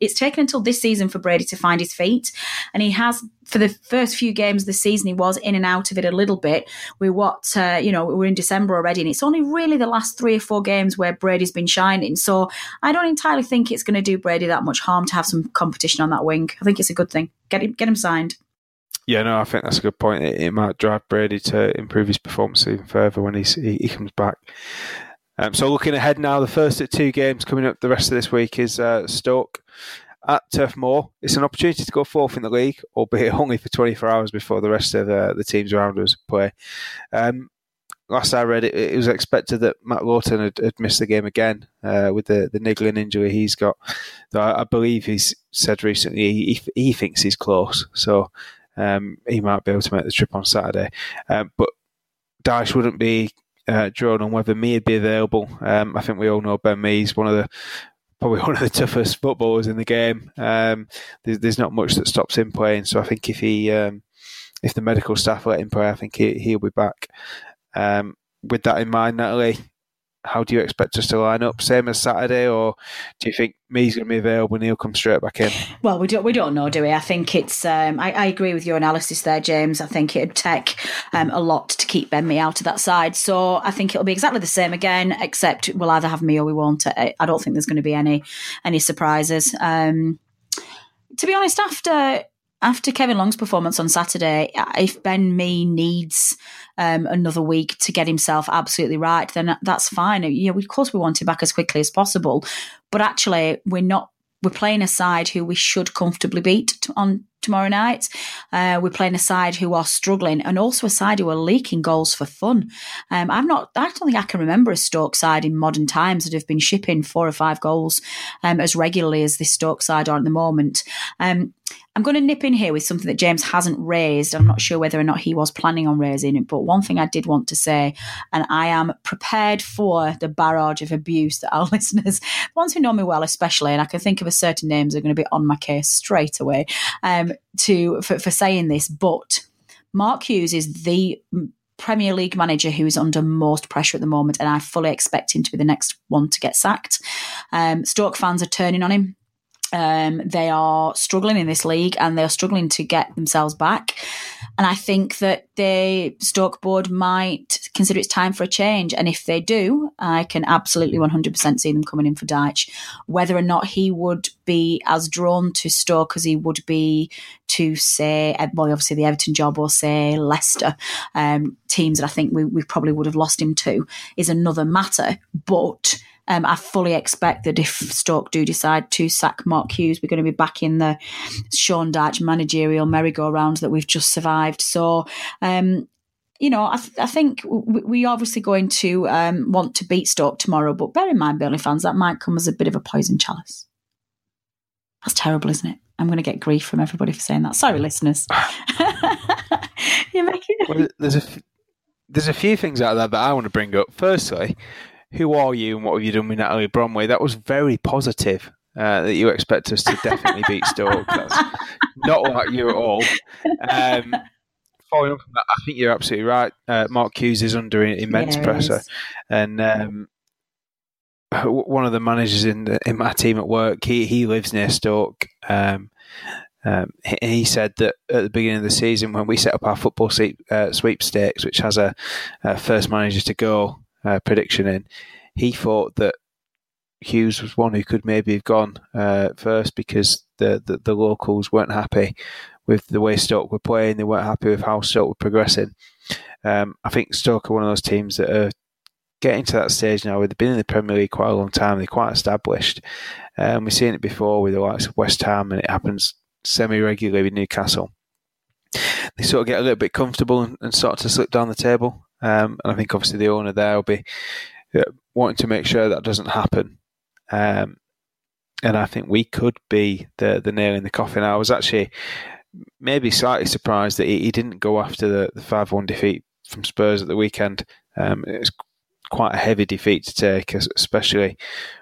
it's taken until this season for Brady to find his feet, and he has for the first few games this season. He was in and out of it a little bit. We what uh, you know we're in December already, and it's only really the last three or four games where Brady's been shining. So I don't entirely think it's going to do Brady that much harm to have some competition on that wing. I think it's a good thing. Get him, get him signed. Yeah, no, I think that's a good point. It, it might drive Brady to improve his performance even further when he's, he, he comes back. Um, so looking ahead now, the first of two games coming up the rest of this week is uh, Stoke at Turf Moor. It's an opportunity to go fourth in the league, albeit <laughs> only for 24 hours before the rest of uh, the teams around us play. Um, last I read, it, it, was expected that Matt Lowton had, had missed the game again uh, with the, the niggling injury he's got. I, I believe he's said recently he, he thinks he's close, so um, he might be able to make the trip on Saturday. Um, but Dyche wouldn't be uh, drawn on whether would be available. Um, I think we all know Ben Mee's one of the probably <laughs> one of the toughest footballers in the game. Um, there's, there's, not much that stops him playing, so I think if he um, if the medical staff let him play, I think he, he'll be back. Um, with that in mind, Natalie, how do you expect us to line up? Same as Saturday, or do you think Mee's going to be available and he'll come straight back in? Well, we don't we don't know, do we? I think it's. Um, I, I, agree with your analysis there, James. I think it'd take um, a lot to keep Ben Mee out of that side. So I think it'll be exactly the same again, except we'll either have Mee or we won't. I, I don't think there's going to be any any surprises. Um, to be honest, after after Kevin Long's performance on Saturday, if Ben Mee needs um, another week to get himself absolutely right, then that's fine. You know, of course, we want him back as quickly as possible, but actually, we're not. We're playing a side who we should comfortably beat on tomorrow night. Uh, we're playing a side who are struggling and also a side who are leaking goals for fun. Um, I'm not, I don't think I can remember a Stoke side in modern times that have been shipping four or five goals um, as regularly as this Stoke side are at the moment. Um, I'm going to nip in here with something that James hasn't raised. I'm not sure whether or not he was planning on raising it, but one thing I did want to say, and I am prepared for the barrage of abuse that our <laughs> listeners, ones who know me well, especially, and I can think of a certain names are going to be on my case straight away um, to for, for saying this. But Mark Hughes is the Premier League manager who is under most pressure at the moment, and I fully expect him to be the next one to get sacked. Um, Stoke fans are turning on him. Um, they are struggling in this league and they're struggling to get themselves back. And I think that the Stoke board might consider it's time for a change. And if they do, I can absolutely 100% see them coming in for Dyche. Whether or not he would be as drawn to Stoke as he would be to, say, well, obviously the Everton job or, say, Leicester, um, teams that I think we, we probably would have lost him to, is another matter. But um, I fully expect that if Stoke do decide to sack Mark Hughes, we're going to be back in the Sean Dyche managerial merry-go-round that we've just survived. So, um, you know, I, th- I think we, obviously going to um, want to beat Stoke tomorrow, but bear in mind, Burnley fans, that might come as a bit of a poison chalice. That's terrible, isn't it? I'm going to get grief from everybody for saying that. Sorry, listeners. <laughs> You're making. Well, there's a f- there's a few things out there that I want to bring up. Firstly, who are you and what have you done with Natalie Bromers? That was very positive. Uh, that you expect us to definitely beat Stoke. <laughs> That's not like you at all. Um, following up from that, I think you're absolutely right. Uh, Mark Hughes is under immense yes. pressure, and um, one of the managers in the, in my team at work, he he lives near Stoke. Um, um, he said that at the beginning of the season, when we set up our football sweep, uh, sweepstakes, which has a, a, first manager to go uh, prediction in, he thought that Hughes was one who could maybe have gone uh, first because the, the, the locals weren't happy with the way Stoke were playing. They weren't happy with how Stoke were progressing. Um, I think Stoke are one of those teams that are getting to that stage now they've been in the Premier League quite a long time. They're quite established. Um, we've seen it before with the likes of West Ham, and it happens semi regularly with Newcastle. They sort of get a little bit comfortable and, and start to slip down the table. Um, and I think obviously the owner there will be uh, wanting to make sure that doesn't happen. Um, and I think we could be the the nail in the coffin. I was actually maybe slightly surprised that he, he didn't go after the, the 5 1 defeat from Spurs at the weekend. Um, quite a heavy defeat to take, especially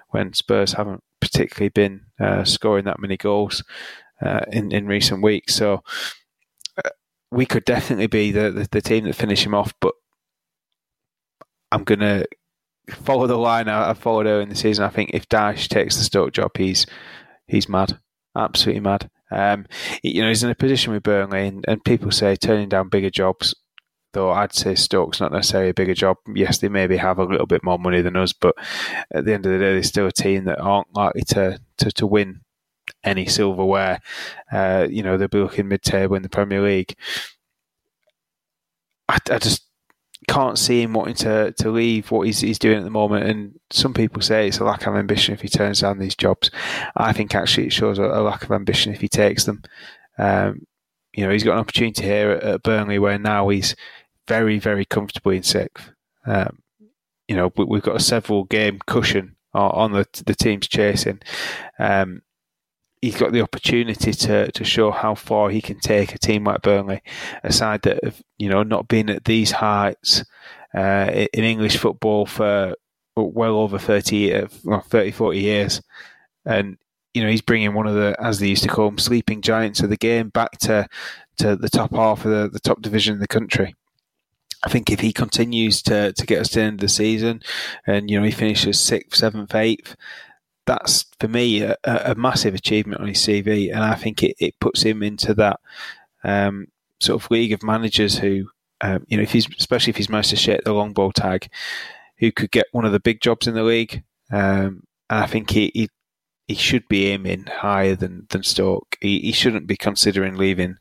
when Spurs haven't particularly been uh, scoring that many goals uh, in, in recent weeks. So uh, we could definitely be the, the, the, team that finish him off, but I'm going to follow the line I, followed earlier in the season. I think if Dyche takes the Stoke job, he's he's mad, absolutely mad. Um, you know, he's in a position with Burnley, and, and people say turning down bigger jobs. Though I'd say Stoke's not necessarily a bigger job. Yes, they maybe have a little bit more money than us, but at the end of the day, they're still a team that aren't likely to to, to win any silverware. Uh, you know, they'll be looking mid-table in the Premier League. I, I just can't see him wanting to, to leave what he's, he's doing at the moment. And some people say it's a lack of ambition if he turns down these jobs. I think actually it shows a, a lack of ambition if he takes them. Um, you know, he's got an opportunity here at, at, Burnley where now he's very, very comfortably in sixth. Um, you know, we, have got a several game cushion on, on the the team's chasing. Um, he's got the opportunity to to show how far he can take a team like Burnley, a side that have you know not been at these heights uh, in English football for well over 30, well, 30, 40 years, and you know he's bringing one of the as they used to call them sleeping giants of the game back to to the top half of the, the top division in the country. I think if he continues to, to get us to the end of the season and, you know, he finishes sixth, seventh, eighth, that's for me a, a massive achievement on his CV. And I think it, it puts him into that um, sort of league of managers who, um, you know, if he's, especially if he's managed to shake the long ball tag, who could get one of the big jobs in the league. Um, and I think he, he, he should be aiming higher than, than Stoke. He, he shouldn't be considering leaving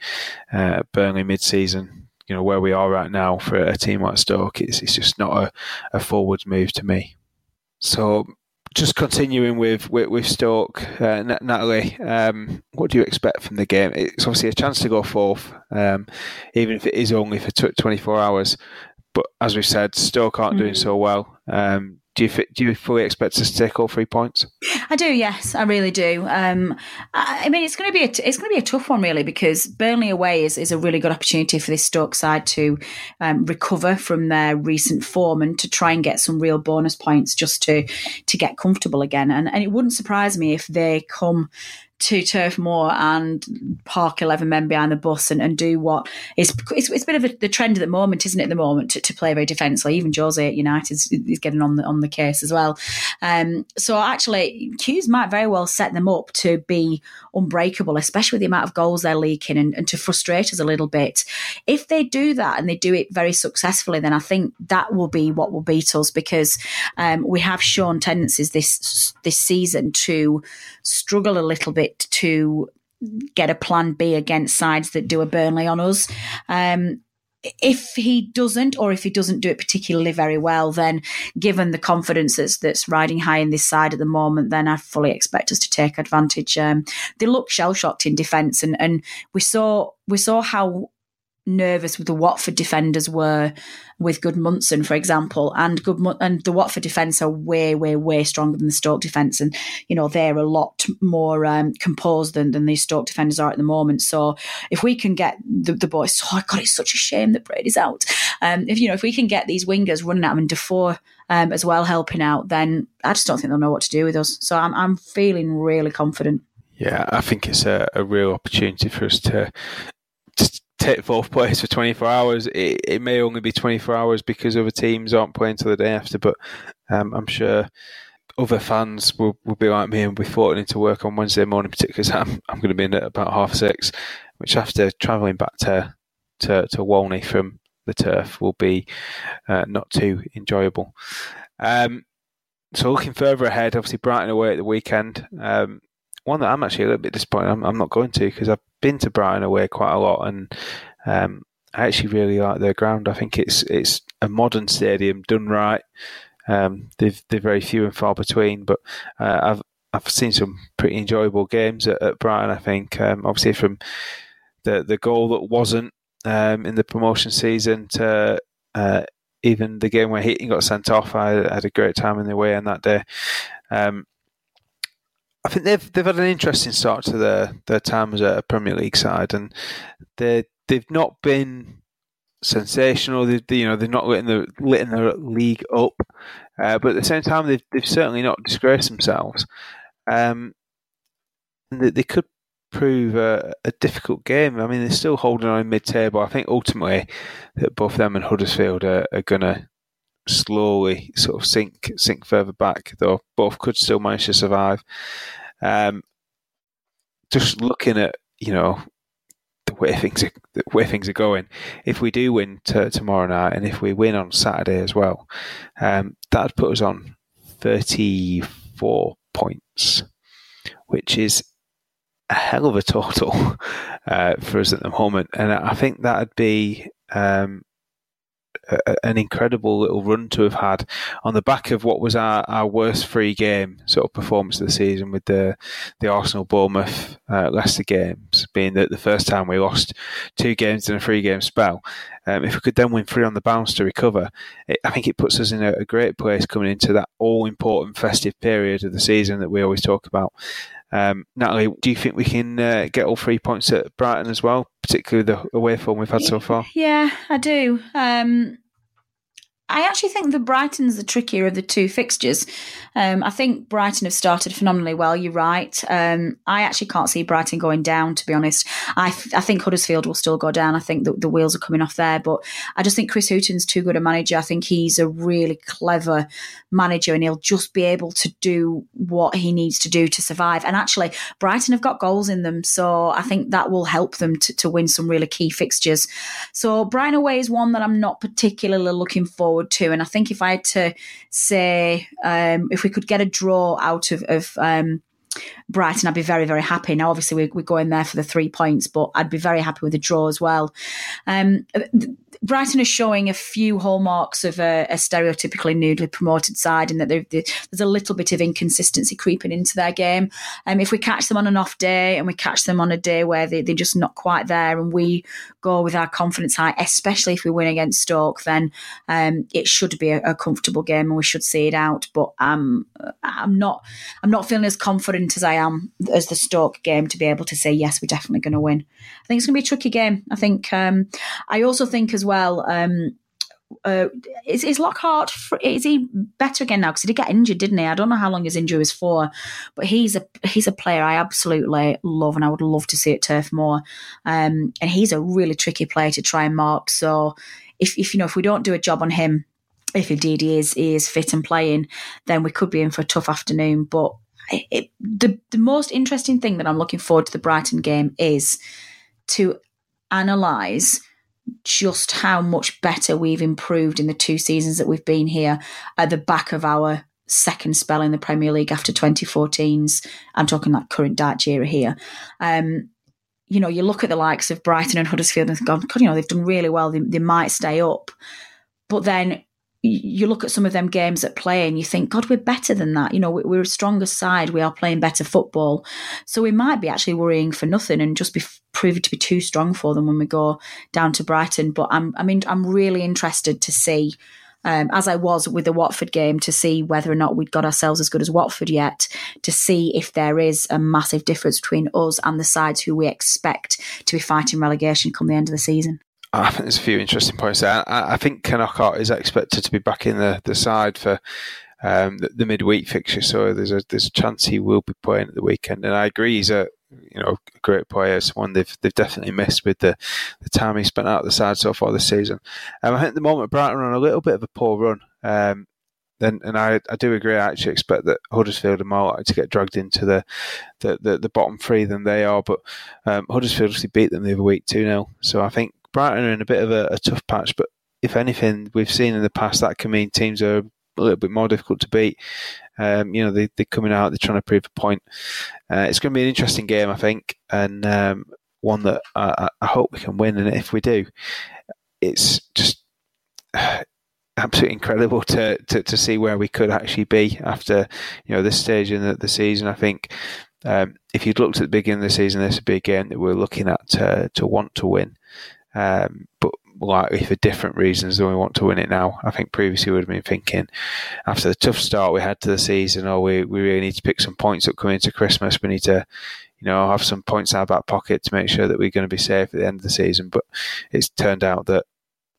uh, Burnley mid season you know where we are right now for a team like Stoke, it's, it's just not a, a forwards move to me. So just continuing with with, with Stoke, uh, Natalie, um, what do you expect from the game? It's obviously a chance to go fourth, um, even if it is only for t- 24 hours. But as we've said, Stoke aren't mm-hmm. doing so well. Um, do you do you fully expect us to take all three points? I do. Yes, I really do. Um, I, I, mean, it's going to be a, it's going to be a tough one, really, because Burnley away is, is a really good opportunity for this Stoke side to um, recover from their recent form and to try and get some real bonus points just to to get comfortable again. And and it wouldn't surprise me if they come to Turf Moor and park 11 men behind the bus and, and do what is it's, it's a bit of a, the trend at the moment, isn't it? At the moment to, to play very defensively. Even Jose at United is, getting on the on the case as well. Um, so actually, Hughes might very well set them up to be unbreakable, especially with the amount of goals they're leaking and, and to frustrate us a little bit. If they do that and they do it very successfully, then I think that will be what will beat us because um, we have shown tendencies this this season to struggle a little bit to get a plan B against sides that do a Burnley on us. Um, if he doesn't, or if he doesn't do it particularly very well, then given the confidence that's, that's riding high in this side at the moment, then I fully expect us to take advantage. Um, they look shell shocked in defence, and, and we saw we saw how nervous with the Watford defenders were with Gudmundsson, for example, and Good and the Watford defence are way, way, way stronger than the Stoke defence, and you know they're a lot more um, composed than than these Stoke defenders are at the moment. So if we can get the, the boys, oh God, it's such a shame that Brady's out. Um, if you know if we can get these wingers running at them and Defoe um, as well helping out, then I just don't think they'll know what to do with us. So I'm I'm feeling really confident. Yeah, I think it's a, a real opportunity for us to take fourth <laughs> place for 24 hours. It, it, may only be 24 hours because other teams aren't playing till the day after, but um, I'm sure other fans will, will be like me and be thought into work on Wednesday morning, particularly I'm, I'm going to be in at about half six, which after travelling back to, to, to Walney from the turf will be uh, not too enjoyable. Um, so looking further ahead, obviously Brighton away at the weekend. Um, one that I'm actually a little bit disappointed. I'm, I'm not going to because I've been to Brighton away quite a lot, and um, I actually really like their ground. I think it's it's a modern stadium done right. Um, they've they're very few and far between, but uh, I've I've seen some pretty enjoyable games at, at Brighton. I think um, obviously from the the goal that wasn't um, in the promotion season to uh, even the game where Heaton got sent off, I had a great time in the way on that day. Um, I think they've they've had an interesting start to their their time as a Premier League side, and they they've not been sensational. They, you know they're not letting the letting the league up, uh, but at the same time they've they've certainly not disgraced themselves. Um, they, they could prove a, a, difficult game. I mean, they're still holding on mid-table. I think ultimately that both them and Huddersfield are, are going to slowly sort of sink sink further back, though both could still manage to survive. Um, just looking at you know the way things are, the way things are going, if we do win t- tomorrow night, and if we win on Saturday as well, um, that'd put us on thirty four points, which is a hell of a total <laughs> uh, for us at the moment, and I think that'd be um, an incredible little run to have had on the back of what was our, our worst free game sort of performance of the season with the the Arsenal Bournemouth uh, Leicester games being the, the first time we lost two games in a three game spell. Um, if we could then win three on the bounce to recover, it, I think it puts us in a, a great place coming into that all important festive period of the season that we always talk about. Um, Natalie, do you think we can uh, get all three points at Brighton as well, particularly the away form we've had so far? Yeah, I do. Um, I actually think the Brighton's the trickier of the two fixtures. Um, I think Brighton have started phenomenally well. You're right. Um, I actually can't see Brighton going down. To be honest, I, th- I think Huddersfield will still go down. I think the, the wheels are coming off there, but I just think Chris Hughton's too good a manager. I think he's a really clever manager, and he'll just be able to do what he needs to do to survive. And actually, Brighton have got goals in them, so I think that will help them to, to win some really key fixtures. So Brighton away is one that I'm not particularly looking forward forward to. And I think if I had to say, um, if we could get a draw out of, of um, Brighton, I'd be very, very happy. Now, obviously, we're, we're, going there for the three points, but I'd be very happy with a draw as well. Um, Brighton is showing a few hallmarks of a, a stereotypically newly promoted side in that there's a little bit of inconsistency creeping into their game. Um, if we catch them on an off day and we catch them on a day where they, they're just not quite there and we go with our confidence high, especially if we win against Stoke, then um, it should be a, a, comfortable game and we should see it out. But um, I'm not I'm not feeling as confident as I am as the Stoke game to be able to say yes, we're definitely going to win. I think it's going to be a tricky game. I think um, I also think as well. Um, uh, is, is Knockaert is he better again now? Because he did get injured, didn't he? I don't know how long his injury was for, but he's a he's a player I absolutely love, and I would love to see at Turf Moor. Um, and he's a really tricky player to try and mark. So if if you know if we don't do a job on him, if indeed he is he is fit and playing, then we could be in for a tough afternoon. But it, the the most interesting thing that I'm looking forward to the Brighton game is to analyze just how much better we've improved in the two seasons that we've been here at the back of our second spell in the Premier League after 2014's. I'm talking like current Dyche era here. Um, you know, you look at the likes of Brighton and Huddersfield and God, you know, they've done really well. They, they might stay up. But then you look at some of them games at play and you think, God, we're better than that. You know, we're a stronger side. We are playing better football. So we might be actually worrying for nothing and just be proving to be too strong for them when we go down to Brighton. But I'm, I mean, I'm really interested to see, um, as I was with the Watford game, to see whether or not we'd got ourselves as good as Watford yet, to see if there is a massive difference between us and the sides who we expect to be fighting relegation come the end of the season. I think <laughs> there's a few interesting points there. I, I think Knockaert is expected to be back in the, the side for um, the, the, midweek fixture, so there's a there's a chance he will be playing at the weekend. And I agree, he's a you know a great player, someone they've they've definitely missed with the, the time he spent out of the side so far this season. Um, I think at the moment Brighton are on a little bit of a poor run. Um, then, and I, I do agree. I actually expect that Huddersfield are more likely to get dragged into the the, the, the bottom three than they are. But um, Huddersfield obviously beat them the other week two 0 So I think Brighton are in a bit of a, a, tough patch, but if anything, we've seen in the past that can mean teams are a little bit more difficult to beat. Um, you know, they, they're coming out, they're trying to prove a point. Uh, it's going to be an interesting game, I think, and um, one that I, I, hope we can win. And if we do, it's just <sighs> absolutely incredible to, to, to see where we could actually be after you know this stage in the, the season. I think um, if you'd looked at the beginning of the season, this would be a game that we're looking at to, to want to win um, but likely for different reasons than we want to win it now. I think previously we would have been thinking after the tough start we had to the season, oh, we, we really need to pick some points up coming into Christmas. We need to, you know, have some points in our back pocket to make sure that we're going to be safe at the end of the season. But it's turned out that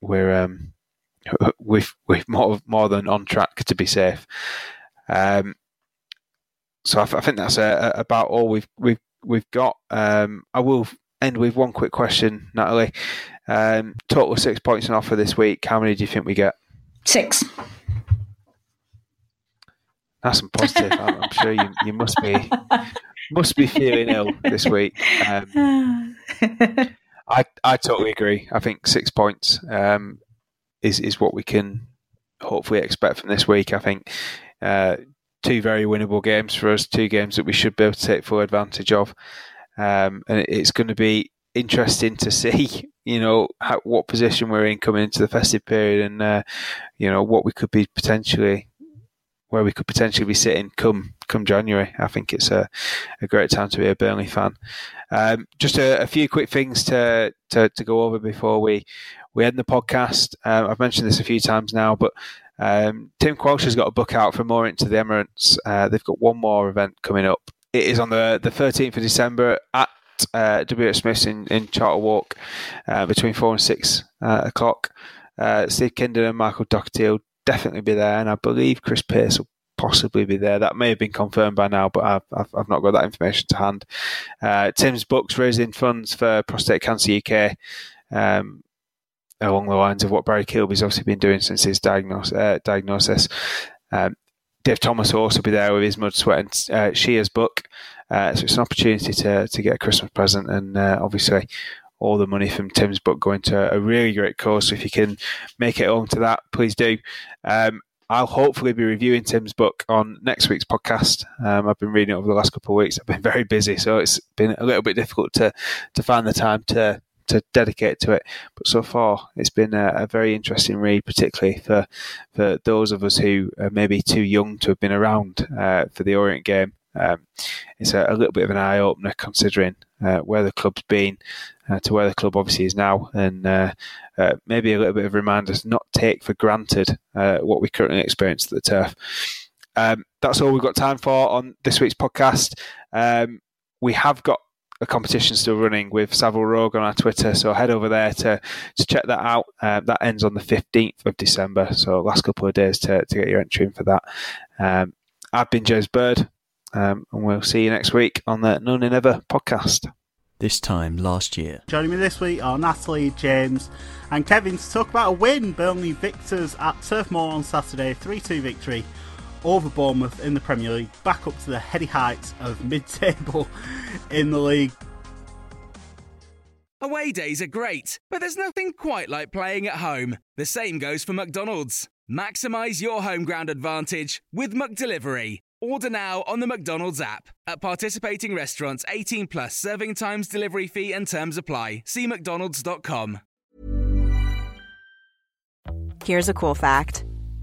we're um, <laughs> we've we've more more than on track to be safe. Um, so I, I think that's uh, about all we've we've we've got. Um, I will end with one quick question, Natalie. Um, total six points on offer this week. How many do you think we get? Six. That's some positive. I'm, I'm, sure you, you must be <laughs> must be feeling ill this week. Um, <laughs> I I totally agree. I think six points um, is is what we can hopefully expect from this week. I think uh, two very winnable games for us. Two games that we should be able to take full advantage of. Um, and it's going to be interesting to see, <laughs> you know, how, what position we're in coming into the festive period, and uh, you know what we could be potentially, where we could potentially be sitting come come January. I think it's a, a great time to be a Burnley fan. Um, just a, a, few quick things to, to, to go over before we we end the podcast. Um, I've mentioned this a few times now, but um, Tim Quelch has got a book out From Orient to the Emirates. Uh, they've got one more event coming up it is on the, the 13th of December at uh, WH Smith's in, in Charter Walk uh, between 4 and 6 uh, o'clock. Uh, Steve Kindon and Michael Doherty will definitely be there, and I believe Chris Pearce will possibly be there. That may have been confirmed by now, but I've, I've, I've not got that information to hand. Uh, Tim's books raising funds for Prostate Cancer UK. Um, along the lines of what Barry Kilby's obviously been doing since his diagnosis. Uh, diagnosis. Um, Dave Thomas will also be there with his Mud, Sweat and uh, book. Uh, so it's an opportunity to, to get a Christmas present and uh, obviously all the money from Tim's book going to a really great cause. So if you can make it home to that, please do. Um, I'll hopefully be reviewing Tim's book on next week's podcast. Um, I've been reading it over the last couple of weeks. I've been <laughs> very busy, so it's been a little bit difficult to to find the time to to dedicate to it. But so far, it's been a, a, very interesting read, particularly for for those of us who are maybe too young to have been around uh, for the Orient game. Um, it's a, a, little bit of an eye opener considering uh, where the club's been uh, to where the club obviously is now, and uh, uh, maybe a little bit of a reminder to not take for granted uh, what we currently experience at the turf. Um, that's all we've got time for on this week's podcast. Um, we have got a competition still running with Savile Rogue on our Twitter, so head over there to to check that out. Um, that ends on the fifteenth of December, so last couple of days to, to get your entry in for that. Um, I've been James Bird, um, and we'll see you next week on the No Nay Never podcast. This time last year. Joining me this week are Natalie, James, and Kevin to talk about a win. Burnley victors at Turf Moor on Saturday, 3 2 victory over Bournemouth in the Premier League, back up to the heady heights of <laughs> mid table in the league. Away days are great, but there's nothing quite like playing at home. The same goes for McDonald's. Maximise your home ground advantage with McDelivery. Order now on the McDonald's app. At participating restaurants, 18 plus serving times, delivery fee, and terms apply. See McDonald's.com. Here's a cool fact